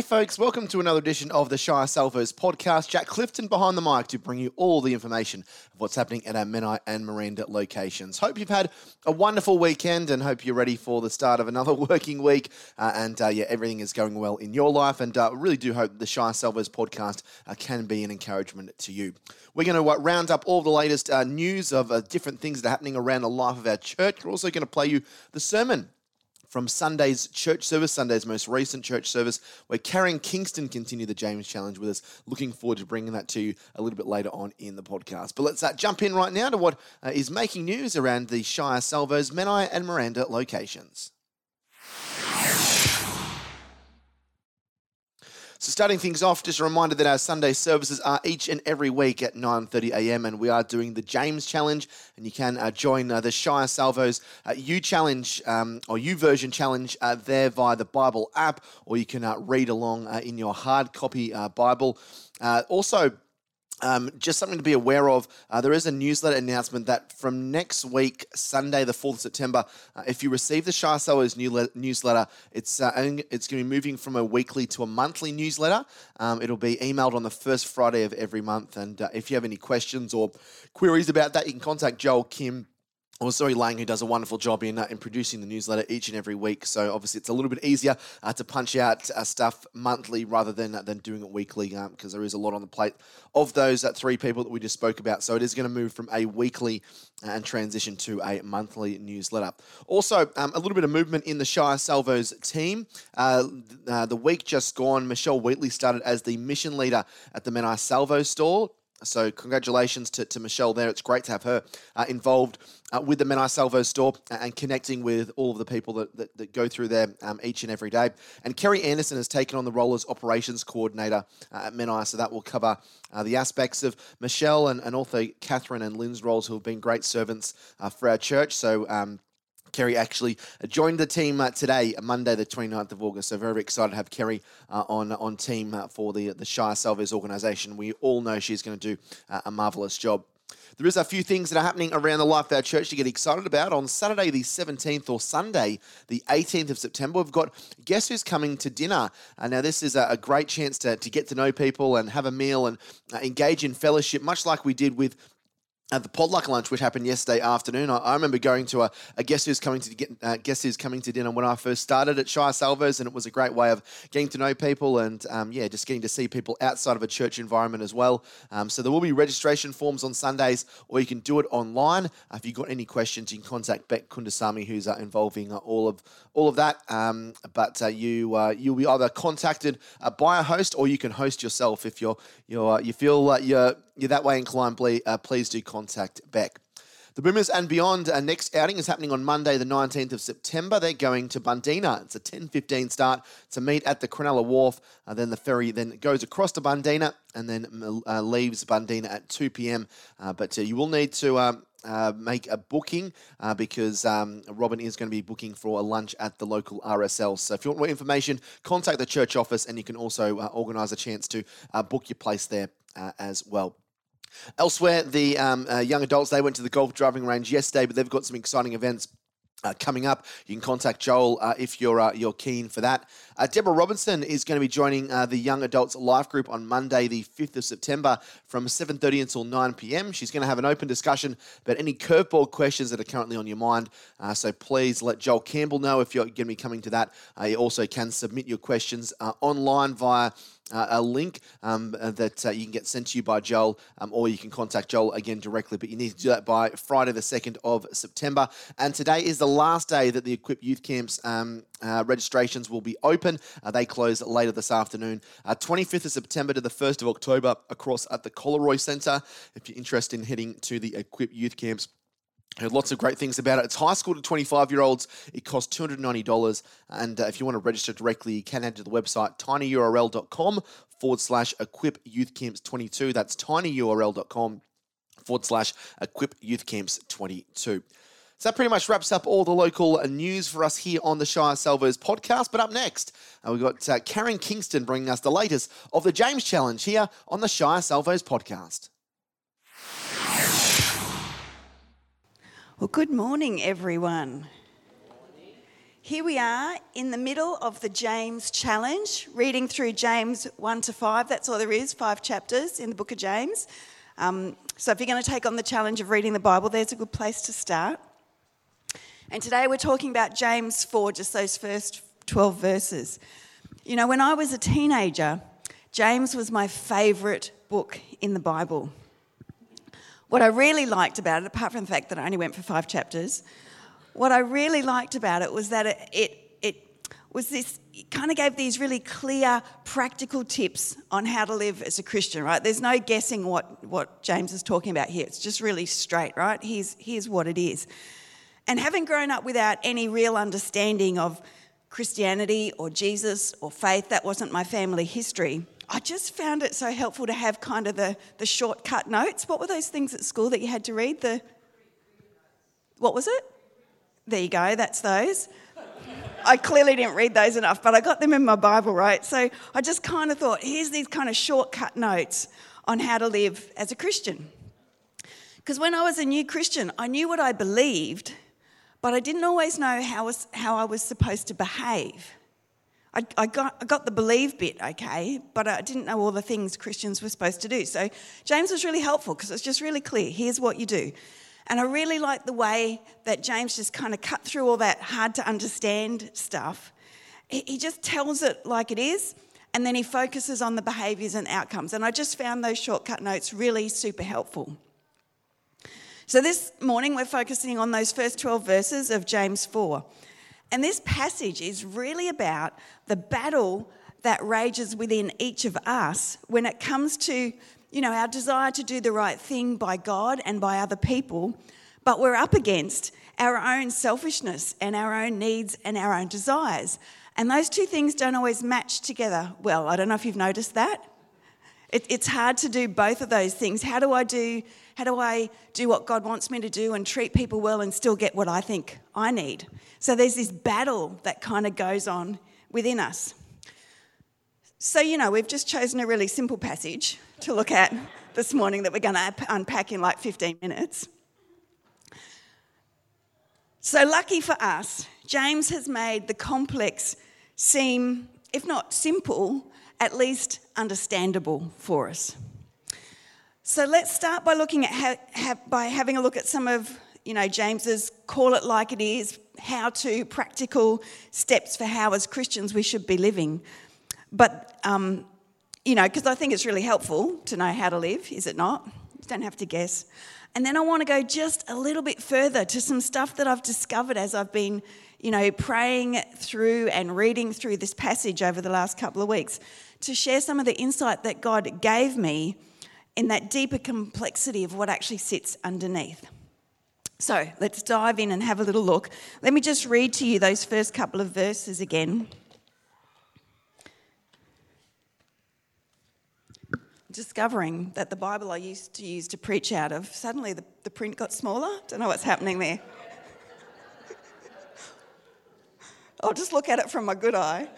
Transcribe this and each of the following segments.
Hey, folks, welcome to another edition of the Shire Salvos podcast. Jack Clifton behind the mic to bring you all the information of what's happening at our Menai and Miranda locations. Hope you've had a wonderful weekend and hope you're ready for the start of another working week. Uh, and uh, yeah, everything is going well in your life. And uh, really do hope the Shire Salvos podcast uh, can be an encouragement to you. We're going to uh, round up all the latest uh, news of different things that are happening around the life of our church. We're also going to play you the sermon from Sunday's church service, Sunday's most recent church service, where Karen Kingston continued the James Challenge with us. Looking forward to bringing that to you a little bit later on in the podcast. But let's uh, jump in right now to what uh, is making news around the Shire Salvos, Menai and Miranda locations. So starting things off, just a reminder that our Sunday services are each and every week at 9.30 a.m. and we are doing the James Challenge and you can uh, join uh, the Shire Salvos uh, U Challenge um, or Version Challenge uh, there via the Bible app or you can uh, read along uh, in your hard copy Bible. also, um, just something to be aware of. Uh, there is a newsletter announcement that from next week, Sunday, the 4th of September, uh, if you receive the Shire Salvos newsletter, it's, uh, it's going to be moving from a weekly to a monthly newsletter. Um, it'll be emailed on the first Friday of every month. And uh, if you have any questions or queries about that, you can contact Joel Kim Zoe Lang, who does a wonderful job in, uh, in producing the newsletter each and every week. So obviously, it's a little bit easier uh, to punch out uh, stuff monthly rather than uh, than doing it weekly because um, there is a lot on the plate of those uh, three people that we just spoke about. So it is going to move from a weekly uh, and transition to a monthly newsletter. Also, um, a little bit of movement in the Shire Salvos team. the week just gone, Michelle Wheatley started as the mission leader at the Menai Salvo store. So, congratulations to, to Michelle there. It's great to have her uh, involved uh, with the Menai Salvo store and connecting with all of the people that, that, that go through there um, each and every day. And Kerry Anderson has taken on the role as operations coordinator uh, at Menai, so that will cover uh, the aspects of Michelle and, and also Catherine and Lynn's roles, who have been great servants uh, for our church. So, um, Kerry actually joined the team uh, today, Monday, the 29th of August. So very, very excited to have Kerry uh, on on team uh, for the the Shire Salvos organisation. We all know she's going to do uh, a marvellous job. There is a few things that are happening around the life of our church to get excited about. On Saturday, the 17th, or Sunday, the 18th of September, we've got Guess Who's Coming to Dinner. Uh, now, this is a, a, great chance to, to get to know people and have a meal and uh, engage in fellowship, much like we did with at the potluck lunch, which happened yesterday afternoon, I, I remember going to a, a, guest who's coming to get uh, guest who's coming to dinner when I first started at Shire Salvos, and it was a great way of getting to know people and um, yeah, just getting to see people outside of a church environment as well. Um, so there will be registration forms on Sundays, or you can do it online. Uh, if you've got any questions, you can contact Beck Kundasamy, who's uh, involving uh, all of all of that. Um, but uh, you uh, you'll be either contacted by a host, or you can host yourself if you're you're you feel that you're you're that way inclined, please, uh, please do contact Beck. The Boomers and Beyond uh, next outing is happening on Monday, the 19th of September. They're going to Bundeena. It's a 10.15 start to meet at the Cronulla Wharf. Uh, then the ferry then goes across to Bundeena and then uh, leaves Bundeena at 2 p.m. Uh, but uh, you will need to um, uh, make a booking uh, because um, Robin is going to be booking for a lunch at the local RSL. So if you want more information, contact the church office and you can also uh, organise a chance to book your place there as well. Elsewhere, the um, uh, young adults, they went to the golf driving range yesterday, but they've got some exciting events uh, coming up. You can contact Joel uh, if you're uh, you're keen for that. Uh, Deborah Robinson is going to be joining uh, the Young Adults Life Group on Monday, the 5th of September, from 7:30 until 9 p.m. She's going to have an open discussion about any curveball questions that are currently on your mind. So please let Joel Campbell know if you're going to be coming to that. you also can submit your questions online via uh, a link um, uh, that uh, you can get sent to you by Joel, um, or you can contact Joel again directly. But you need to do that by Friday, the 2nd of September. And today is the last day that the Equip Youth Camps um, uh, registrations will be open. Uh, they close later this afternoon, 25th uh, of September to the 1st of October, across at the Collaroy Centre. If you're interested in heading to the Equip Youth Camps, Heard lots of great things about it. It's high school to 25 year olds. It costs $290. And uh, if you want to register directly, you can head to the website tinyurl.com forward slash equip youth camps 22. That's tinyurl.com forward slash equip youth camps 22. So that pretty much wraps up all the local news for us here on the Shire Salvos podcast. But up next, uh, we've got uh, Karen Kingston bringing us the latest of the James Challenge here on the Shire Salvos podcast. Well, good morning, everyone. Here we are in the middle of the James challenge, reading through James 1 to 5. That's all there is, five chapters in the book of James. Um, so if you're going to take on the challenge of reading the Bible, there's a good place to start. And today we're talking about James 4, just those first 12 verses. You know, when I was a teenager, James was my favourite book in the Bible. What I really liked about it, apart from the fact that I only went for five chapters, what I really liked about it was that it, it, it was this, it kind of gave these really clear, practical tips on how to live as a Christian, right? There's no guessing what, what James is talking about here. It's just really straight, right? Here's, here's what it is. And having grown up without any real understanding of Christianity or Jesus or faith, that wasn't my family history. I just found it so helpful to have kind of the, the shortcut notes. What were those things at school that you had to read? The what was it? There you go, that's those. I clearly didn't read those enough, but I got them in my Bible, right? So I just kind of thought, here's these kind of shortcut notes on how to live as a Christian. Because when I was a new Christian, I knew what I believed, but I didn't always know how, was, how I was supposed to behave. I, I, got, I got the believe bit okay, but I didn't know all the things Christians were supposed to do. So James was really helpful because it's just really clear here's what you do. And I really like the way that James just kind of cut through all that hard to understand stuff. He, he just tells it like it is, and then he focuses on the behaviours and outcomes. And I just found those shortcut notes really super helpful. So this morning we're focusing on those first 12 verses of James 4. And this passage is really about the battle that rages within each of us when it comes to, you know, our desire to do the right thing by God and by other people, but we're up against our own selfishness and our own needs and our own desires. And those two things don't always match together well. I don't know if you've noticed that. It, it's hard to do both of those things. How do I do how do I do what God wants me to do and treat people well and still get what I think I need? So there's this battle that kind of goes on within us. So, you know, we've just chosen a really simple passage to look at this morning that we're going to unpack in like 15 minutes. So, lucky for us, James has made the complex seem, if not simple, at least understandable for us. So let's start by looking at ha- ha- by having a look at some of you know James's call it like it is, how to practical steps for how as Christians we should be living. But um, you know, because I think it's really helpful to know how to live, is it not? You don't have to guess. And then I want to go just a little bit further to some stuff that I've discovered as I've been, you know, praying through and reading through this passage over the last couple of weeks to share some of the insight that God gave me in that deeper complexity of what actually sits underneath. So let's dive in and have a little look. Let me just read to you those first couple of verses again. Discovering that the Bible I used to use to preach out of, suddenly the, the print got smaller. Don't know what's happening there. I'll just look at it from my good eye.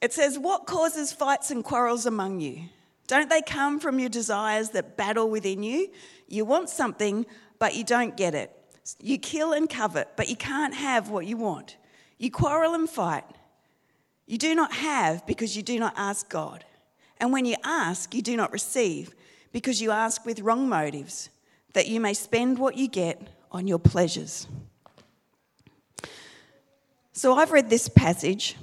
It says, What causes fights and quarrels among you? Don't they come from your desires that battle within you? You want something, but you don't get it. You kill and covet, but you can't have what you want. You quarrel and fight. You do not have because you do not ask God. And when you ask, you do not receive because you ask with wrong motives, that you may spend what you get on your pleasures. So I've read this passage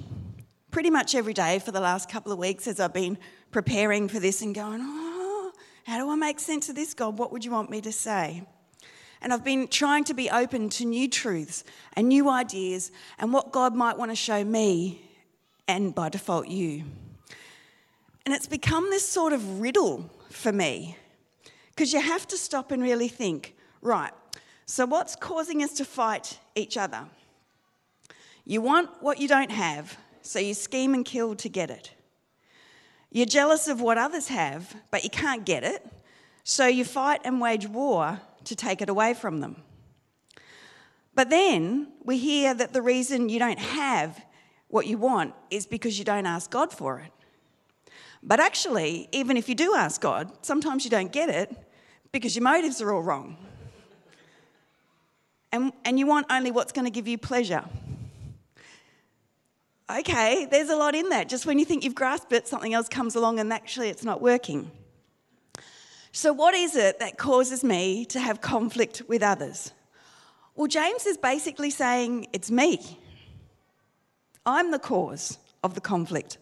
pretty much every day for the last couple of weeks as I've been preparing for this and going, oh, how do I make sense of this, God? What would you want me to say? And I've been trying to be open to new truths and new ideas and what God might want to show me and by default you. And it's become this sort of riddle for me because you have to stop and really think right, so what's causing us to fight each other? You want what you don't have, so you scheme and kill to get it. You're jealous of what others have, but you can't get it, so you fight and wage war to take it away from them. But then we hear that the reason you don't have what you want is because you don't ask God for it. But actually, even if you do ask God, sometimes you don't get it because your motives are all wrong. And, and you want only what's going to give you pleasure Okay, there's a lot in that. Just when you think you've grasped it, something else comes along and actually it's not working. So, what is it that causes me to have conflict with others? Well, James is basically saying it's me. I'm the cause of the conflict.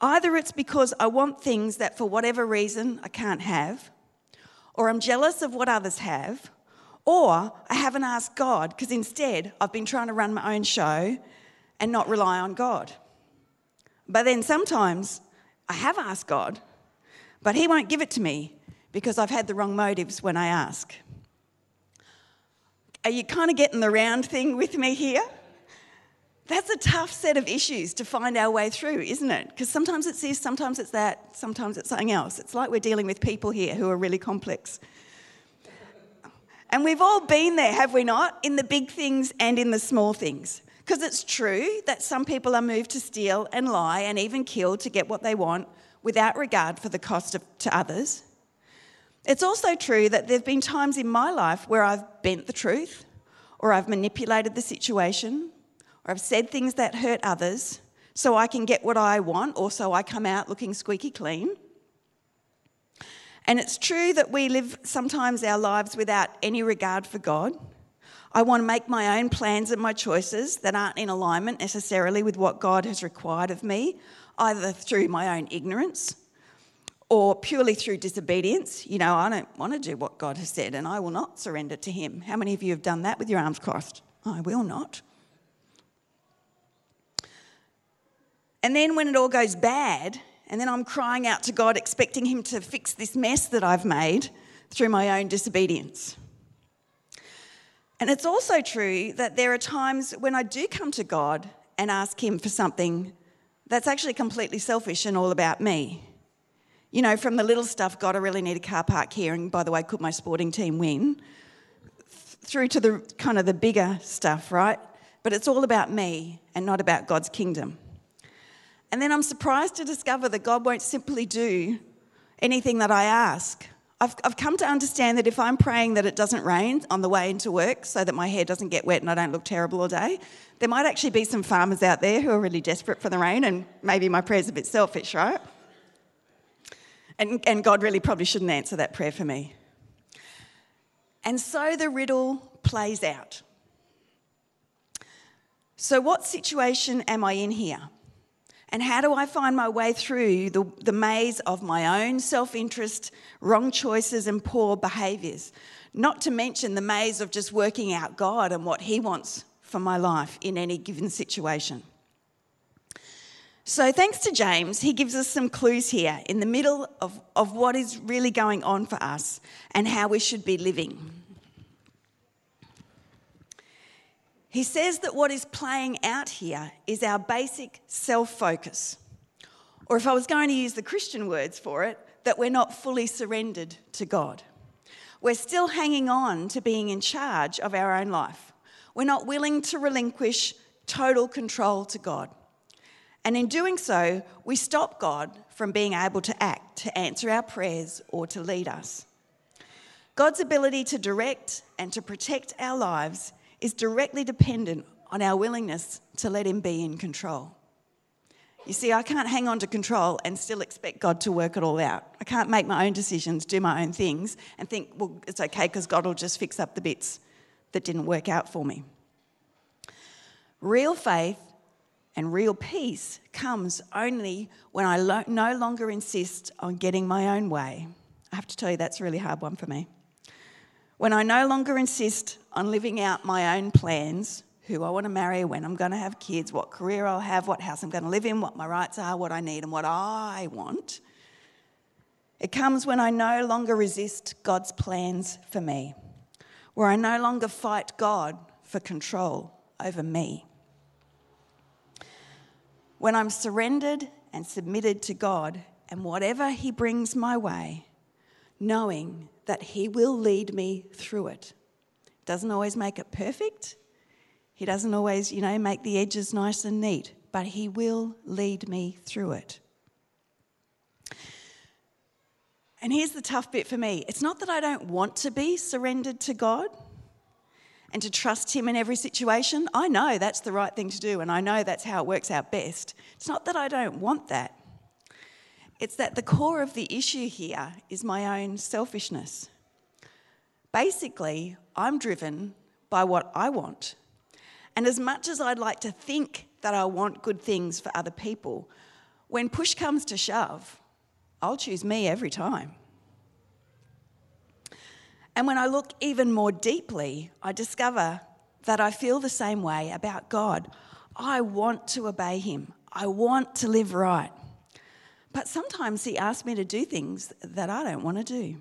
Either it's because I want things that for whatever reason I can't have, or I'm jealous of what others have, or I haven't asked God because instead I've been trying to run my own show and not rely on God. But then sometimes I have asked God, but He won't give it to me because I've had the wrong motives when I ask. Are you kind of getting the round thing with me here? That's a tough set of issues to find our way through, isn't it? Because sometimes it's this, sometimes it's that, sometimes it's something else. It's like we're dealing with people here who are really complex. And we've all been there, have we not? In the big things and in the small things. Because it's true that some people are moved to steal and lie and even kill to get what they want without regard for the cost of, to others. It's also true that there have been times in my life where I've bent the truth, or I've manipulated the situation, or I've said things that hurt others so I can get what I want, or so I come out looking squeaky clean. And it's true that we live sometimes our lives without any regard for God. I want to make my own plans and my choices that aren't in alignment necessarily with what God has required of me, either through my own ignorance or purely through disobedience. You know, I don't want to do what God has said and I will not surrender to Him. How many of you have done that with your arms crossed? I will not. And then when it all goes bad, and then I'm crying out to God, expecting Him to fix this mess that I've made through my own disobedience. And it's also true that there are times when I do come to God and ask Him for something that's actually completely selfish and all about me. You know, from the little stuff, God, I really need a car park here, and by the way, could my sporting team win? Through to the kind of the bigger stuff, right? But it's all about me and not about God's kingdom. And then I'm surprised to discover that God won't simply do anything that I ask. I've, I've come to understand that if I'm praying that it doesn't rain on the way into work so that my hair doesn't get wet and I don't look terrible all day, there might actually be some farmers out there who are really desperate for the rain, and maybe my prayer's a bit selfish, right? And, and God really probably shouldn't answer that prayer for me. And so the riddle plays out. So, what situation am I in here? And how do I find my way through the, the maze of my own self interest, wrong choices, and poor behaviours? Not to mention the maze of just working out God and what He wants for my life in any given situation. So, thanks to James, he gives us some clues here in the middle of, of what is really going on for us and how we should be living. He says that what is playing out here is our basic self focus. Or if I was going to use the Christian words for it, that we're not fully surrendered to God. We're still hanging on to being in charge of our own life. We're not willing to relinquish total control to God. And in doing so, we stop God from being able to act, to answer our prayers, or to lead us. God's ability to direct and to protect our lives is directly dependent on our willingness to let Him be in control. You see, I can't hang on to control and still expect God to work it all out. I can't make my own decisions, do my own things, and think, well, it's okay because God will just fix up the bits that didn't work out for me. Real faith and real peace comes only when I lo- no longer insist on getting my own way. I have to tell you, that's a really hard one for me. When I no longer insist on living out my own plans who I want to marry, when I'm going to have kids, what career I'll have, what house I'm going to live in, what my rights are, what I need, and what I want. It comes when I no longer resist God's plans for me, where I no longer fight God for control over me. When I'm surrendered and submitted to God and whatever He brings my way, knowing that He will lead me through it. Doesn't always make it perfect. He doesn't always, you know, make the edges nice and neat, but He will lead me through it. And here's the tough bit for me it's not that I don't want to be surrendered to God, and to trust Him in every situation, I know that's the right thing to do and I know that's how it works out best. It's not that I don't want that, it's that the core of the issue here is my own selfishness. Basically, I'm driven by what I want. And as much as I'd like to think that I want good things for other people, when push comes to shove, I'll choose me every time. And when I look even more deeply, I discover that I feel the same way about God. I want to obey Him, I want to live right. But sometimes He asks me to do things that I don't want to do.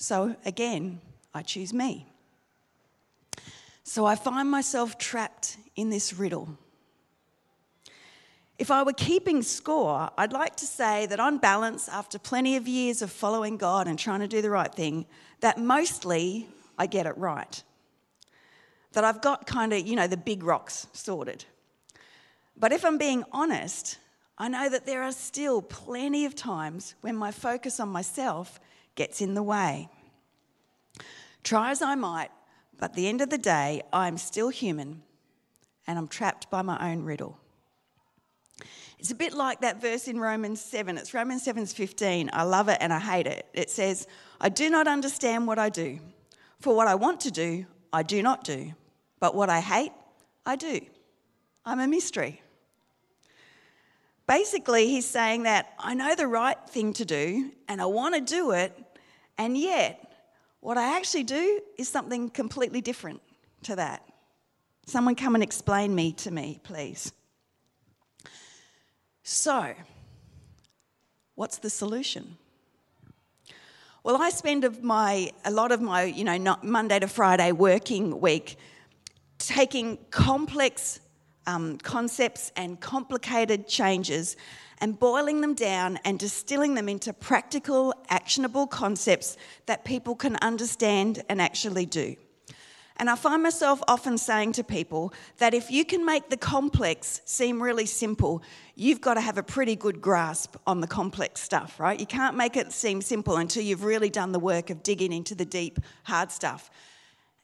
So again, I choose me. So I find myself trapped in this riddle. If I were keeping score, I'd like to say that on balance, after plenty of years of following God and trying to do the right thing, that mostly I get it right. That I've got kind of, you know, the big rocks sorted. But if I'm being honest, I know that there are still plenty of times when my focus on myself gets in the way. Try as I might, but at the end of the day, I'm still human and I'm trapped by my own riddle. It's a bit like that verse in Romans 7. It's Romans 7:15. I love it and I hate it. It says, "I do not understand what I do. For what I want to do, I do not do. But what I hate, I do." I'm a mystery. Basically, he's saying that I know the right thing to do and I want to do it, and yet what I actually do is something completely different to that. Someone come and explain me to me, please. So, what's the solution? Well, I spend my, a lot of my, you know, Monday to Friday working week taking complex um, concepts and complicated changes and boiling them down and distilling them into practical, actionable concepts that people can understand and actually do. And I find myself often saying to people that if you can make the complex seem really simple, you've got to have a pretty good grasp on the complex stuff, right? You can't make it seem simple until you've really done the work of digging into the deep, hard stuff.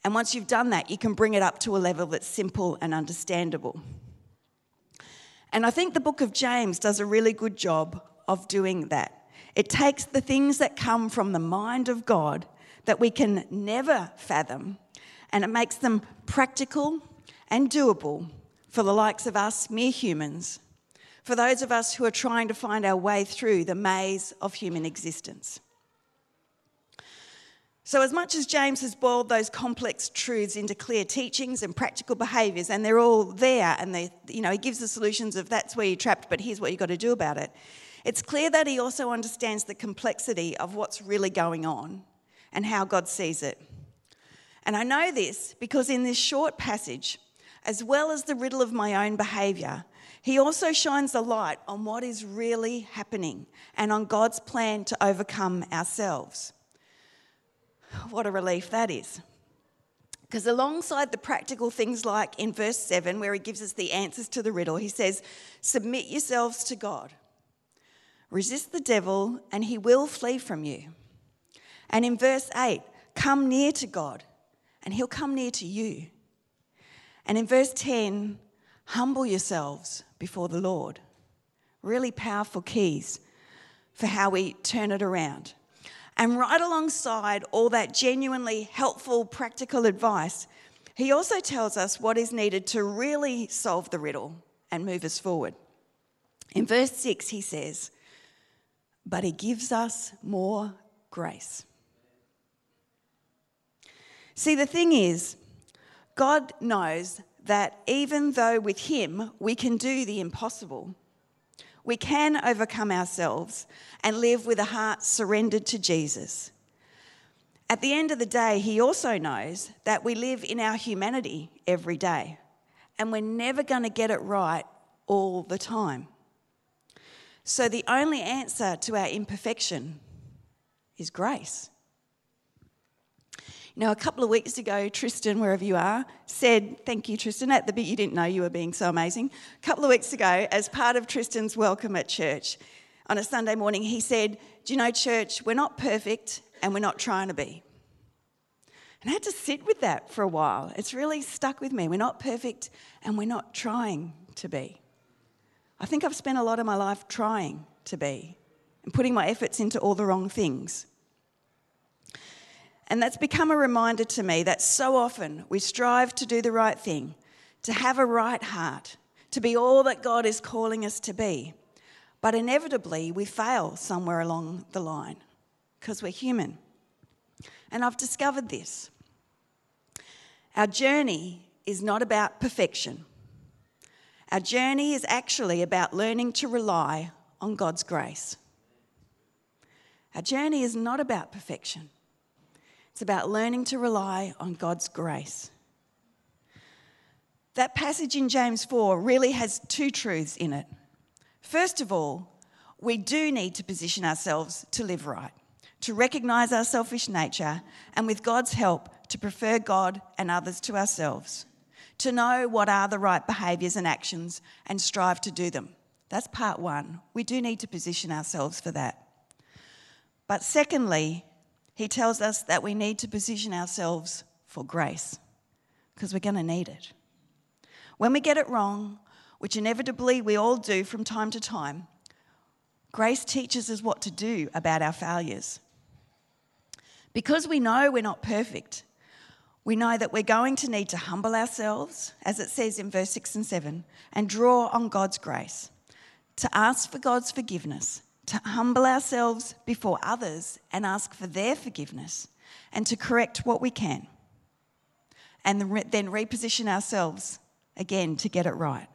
And once you've done that, you can bring it up to a level that's simple and understandable. And I think the book of James does a really good job of doing that. It takes the things that come from the mind of God that we can never fathom and it makes them practical and doable for the likes of us, mere humans, for those of us who are trying to find our way through the maze of human existence. So, as much as James has boiled those complex truths into clear teachings and practical behaviours, and they're all there, and they, you know, he gives the solutions of that's where you're trapped, but here's what you've got to do about it. It's clear that he also understands the complexity of what's really going on and how God sees it. And I know this because in this short passage, as well as the riddle of my own behaviour, he also shines a light on what is really happening and on God's plan to overcome ourselves. What a relief that is. Because alongside the practical things like in verse 7, where he gives us the answers to the riddle, he says, Submit yourselves to God. Resist the devil, and he will flee from you. And in verse 8, come near to God, and he'll come near to you. And in verse 10, humble yourselves before the Lord. Really powerful keys for how we turn it around. And right alongside all that genuinely helpful, practical advice, he also tells us what is needed to really solve the riddle and move us forward. In verse 6, he says, But he gives us more grace. See, the thing is, God knows that even though with Him we can do the impossible, we can overcome ourselves and live with a heart surrendered to Jesus. At the end of the day, He also knows that we live in our humanity every day and we're never going to get it right all the time. So the only answer to our imperfection is grace. Now, a couple of weeks ago, Tristan, wherever you are, said, Thank you, Tristan, at the bit you didn't know you were being so amazing. A couple of weeks ago, as part of Tristan's welcome at church on a Sunday morning, he said, Do you know, church, we're not perfect and we're not trying to be. And I had to sit with that for a while. It's really stuck with me. We're not perfect and we're not trying to be. I think I've spent a lot of my life trying to be and putting my efforts into all the wrong things. And that's become a reminder to me that so often we strive to do the right thing, to have a right heart, to be all that God is calling us to be. But inevitably, we fail somewhere along the line because we're human. And I've discovered this our journey is not about perfection. Our journey is actually about learning to rely on God's grace. Our journey is not about perfection. It's about learning to rely on God's grace. That passage in James 4 really has two truths in it. First of all, we do need to position ourselves to live right, to recognize our selfish nature, and with God's help, to prefer God and others to ourselves, to know what are the right behaviours and actions and strive to do them. That's part one. We do need to position ourselves for that. But secondly, he tells us that we need to position ourselves for grace because we're going to need it. When we get it wrong, which inevitably we all do from time to time, grace teaches us what to do about our failures. Because we know we're not perfect, we know that we're going to need to humble ourselves, as it says in verse 6 and 7, and draw on God's grace, to ask for God's forgiveness, to humble ourselves before others and ask for their forgiveness, and to correct what we can, and then reposition ourselves again to get it right.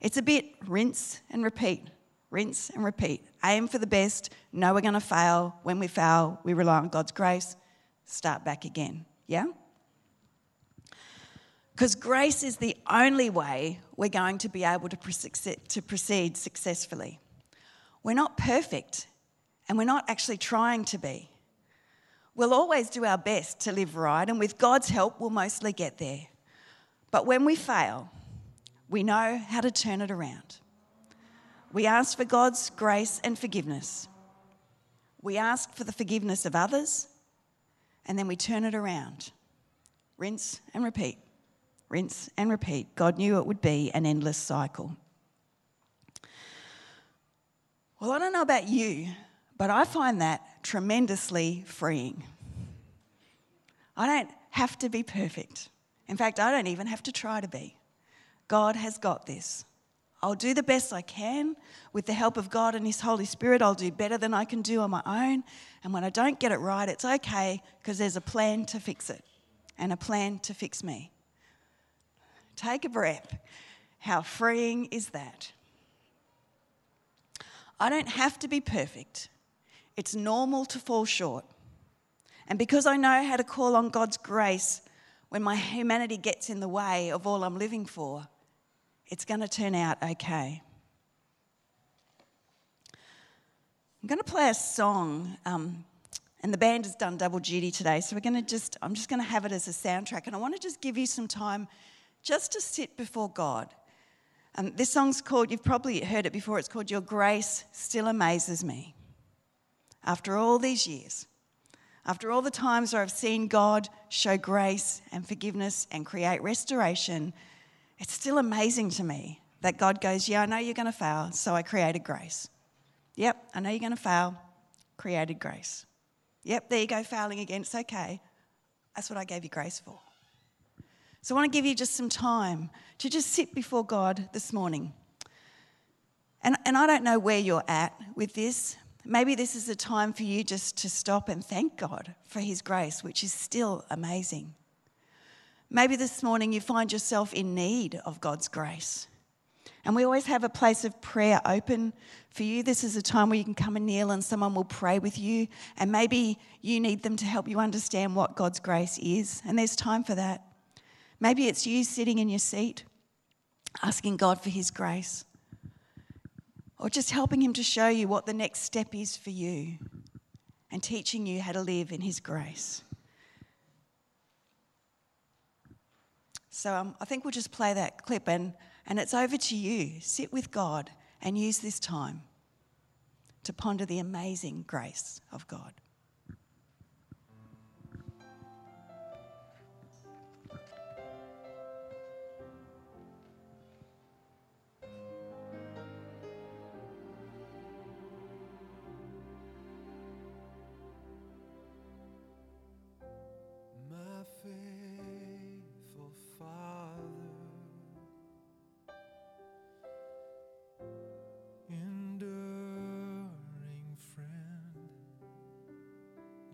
It's a bit rinse and repeat, rinse and repeat. Aim for the best, know we're going to fail. When we fail, we rely on God's grace, start back again. Yeah? Because grace is the only way we're going to be able to, proceed successfully. We're not perfect, and we're not actually trying to be. We'll always do our best to live right, and with God's help, we'll mostly get there. But when we fail, we know how to turn it around. We ask for God's grace and forgiveness. We ask for the forgiveness of others, and then we turn it around. Rinse and repeat rinse and repeat. God knew it would be an endless cycle. Well, I don't know about you, but I find that tremendously freeing. I don't have to be perfect. In fact, I don't even have to try to be. God has got this. I'll do the best I can with the help of God and His Holy Spirit. I'll do better than I can do on my own. And when I don't get it right, it's okay because there's a plan to fix it and a plan to fix me. Take a breath. How freeing is that? I don't have to be perfect. It's normal to fall short. And because I know how to call on God's grace when my humanity gets in the way of all I'm living for, it's going to turn out okay. I'm going to play a song, um, and the band has done double duty today, so we're going to just, I'm just going to have it as a soundtrack, and I want to just give you some time just to sit before God. Um, this song's called, you've probably heard it before, it's called Your Grace Still Amazes Me. After all these years, after all the times where I've seen God show grace and forgiveness and create restoration, it's still amazing to me that God goes, Yeah, I know you're going to fail, so I created grace. Yep, I know you're going to fail, created grace. Yep, there you go, failing again. It's okay. That's what I gave you grace for. So I want to give you just some time to just sit before God this morning. And, and I don't know where you're at with this. Maybe this is a time for you just to stop and thank God for His grace, which is still amazing. Maybe this morning you find yourself in need of God's grace. And we always have a place of prayer open for you. This is a time where you can come and kneel and someone will pray with you. And maybe you need them to help you understand what God's grace is. And there's time for that. Maybe it's you sitting in your seat asking God for His grace, or just helping Him to show you what the next step is for you and teaching you how to live in His grace. So um, I think we'll just play that clip and, and it's over to you. Sit with God and use this time to ponder the amazing grace of God.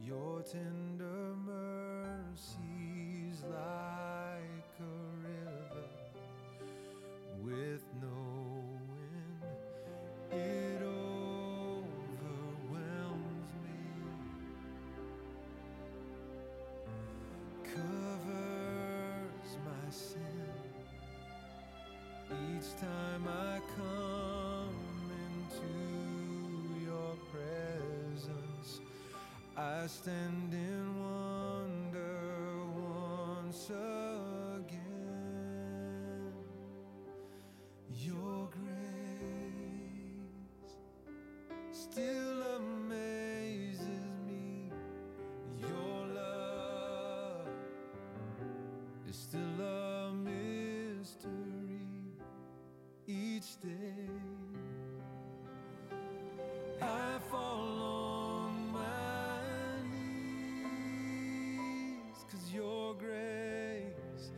Your tender mercies lie. Stand in wonder once again. Your grace still amazes me. Your love is still a mystery each day. Cause your grace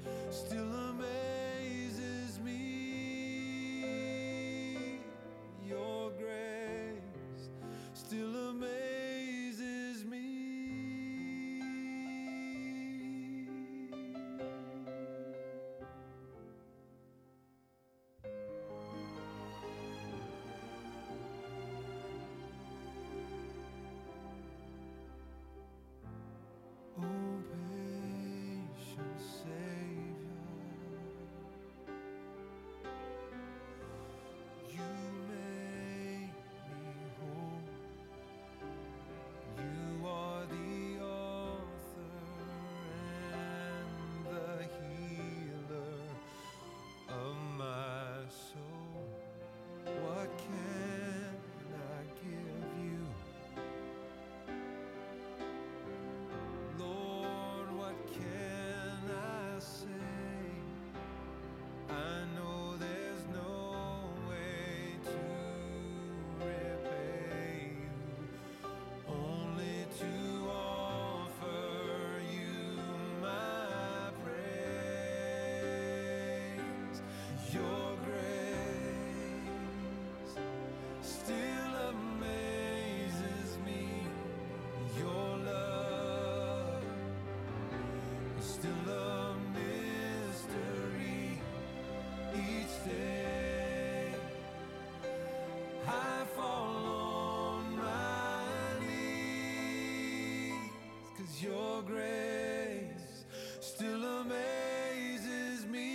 grace still amazes me.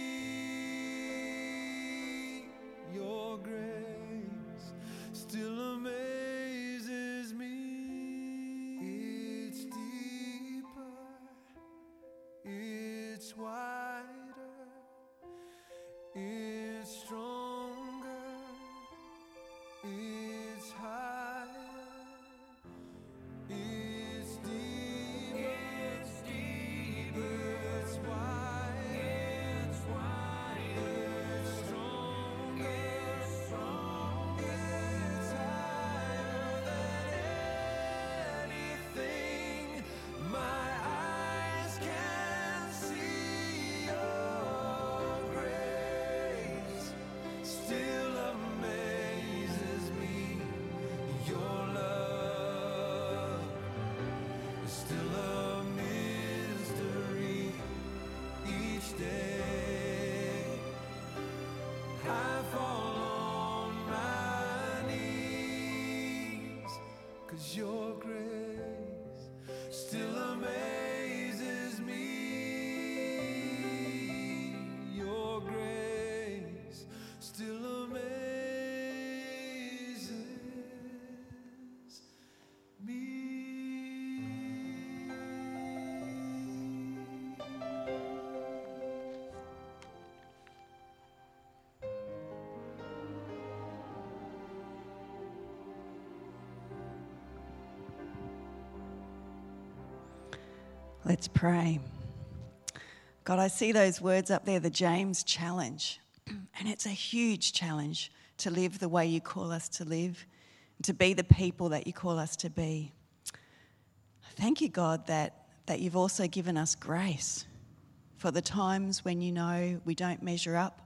Your grace still amazes me. It's deeper, it's wider, Let's pray. God, I see those words up there, the James challenge. And it's a huge challenge to live the way you call us to live, to be the people that you call us to be. Thank you, God, that, that you've also given us grace for the times when you know we don't measure up,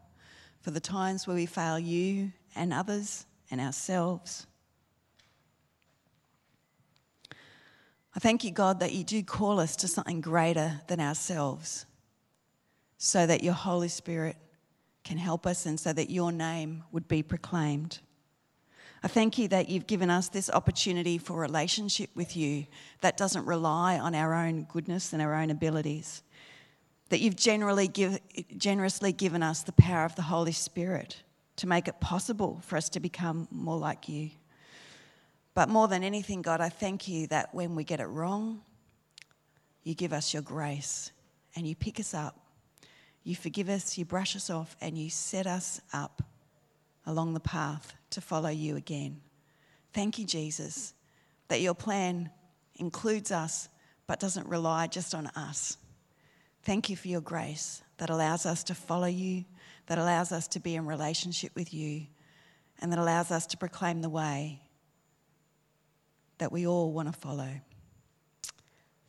for the times where we fail you and others and ourselves. Thank you, God, that you do call us to something greater than ourselves so that your Holy Spirit can help us and so that your name would be proclaimed. I thank you that you've given us this opportunity for relationship with you that doesn't rely on our own goodness and our own abilities. That you've generally give, generously given us the power of the Holy Spirit to make it possible for us to become more like you. But more than anything, God, I thank you that when we get it wrong, you give us your grace and you pick us up. You forgive us, you brush us off, and you set us up along the path to follow you again. Thank you, Jesus, that your plan includes us but doesn't rely just on us. Thank you for your grace that allows us to follow you, that allows us to be in relationship with you, and that allows us to proclaim the way that we all want to follow.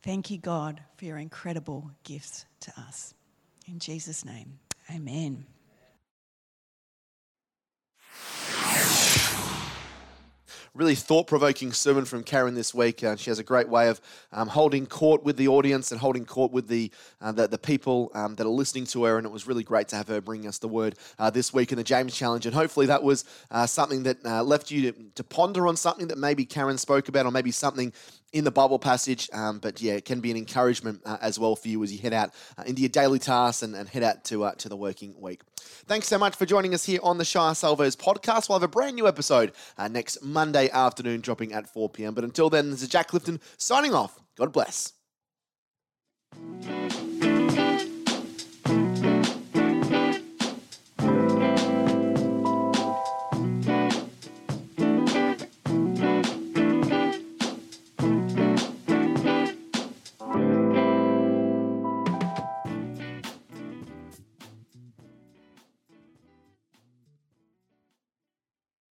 Thank you, God, for your incredible gifts to us. In Jesus' name, amen. Really thought-provoking sermon from Karen this week. Uh, she has a great way of um, holding court with the audience and holding court with the uh, the, the, people um, that are listening to her. And it was really great to have her bring us the word uh, this week in the James Challenge. And hopefully that was uh, something that uh, left you to, to ponder on something that maybe Karen spoke about, or maybe something in the Bible passage. Um, but yeah, it can be an encouragement uh, as well for you as you head out uh, into your daily tasks and, and head out to, uh, to the working week. Thanks so much for joining us here on the Shire Salvos podcast. We'll have a brand new episode uh, next Monday afternoon, dropping at 4 p.m. But until then, this is Jack Clifton signing off. God bless.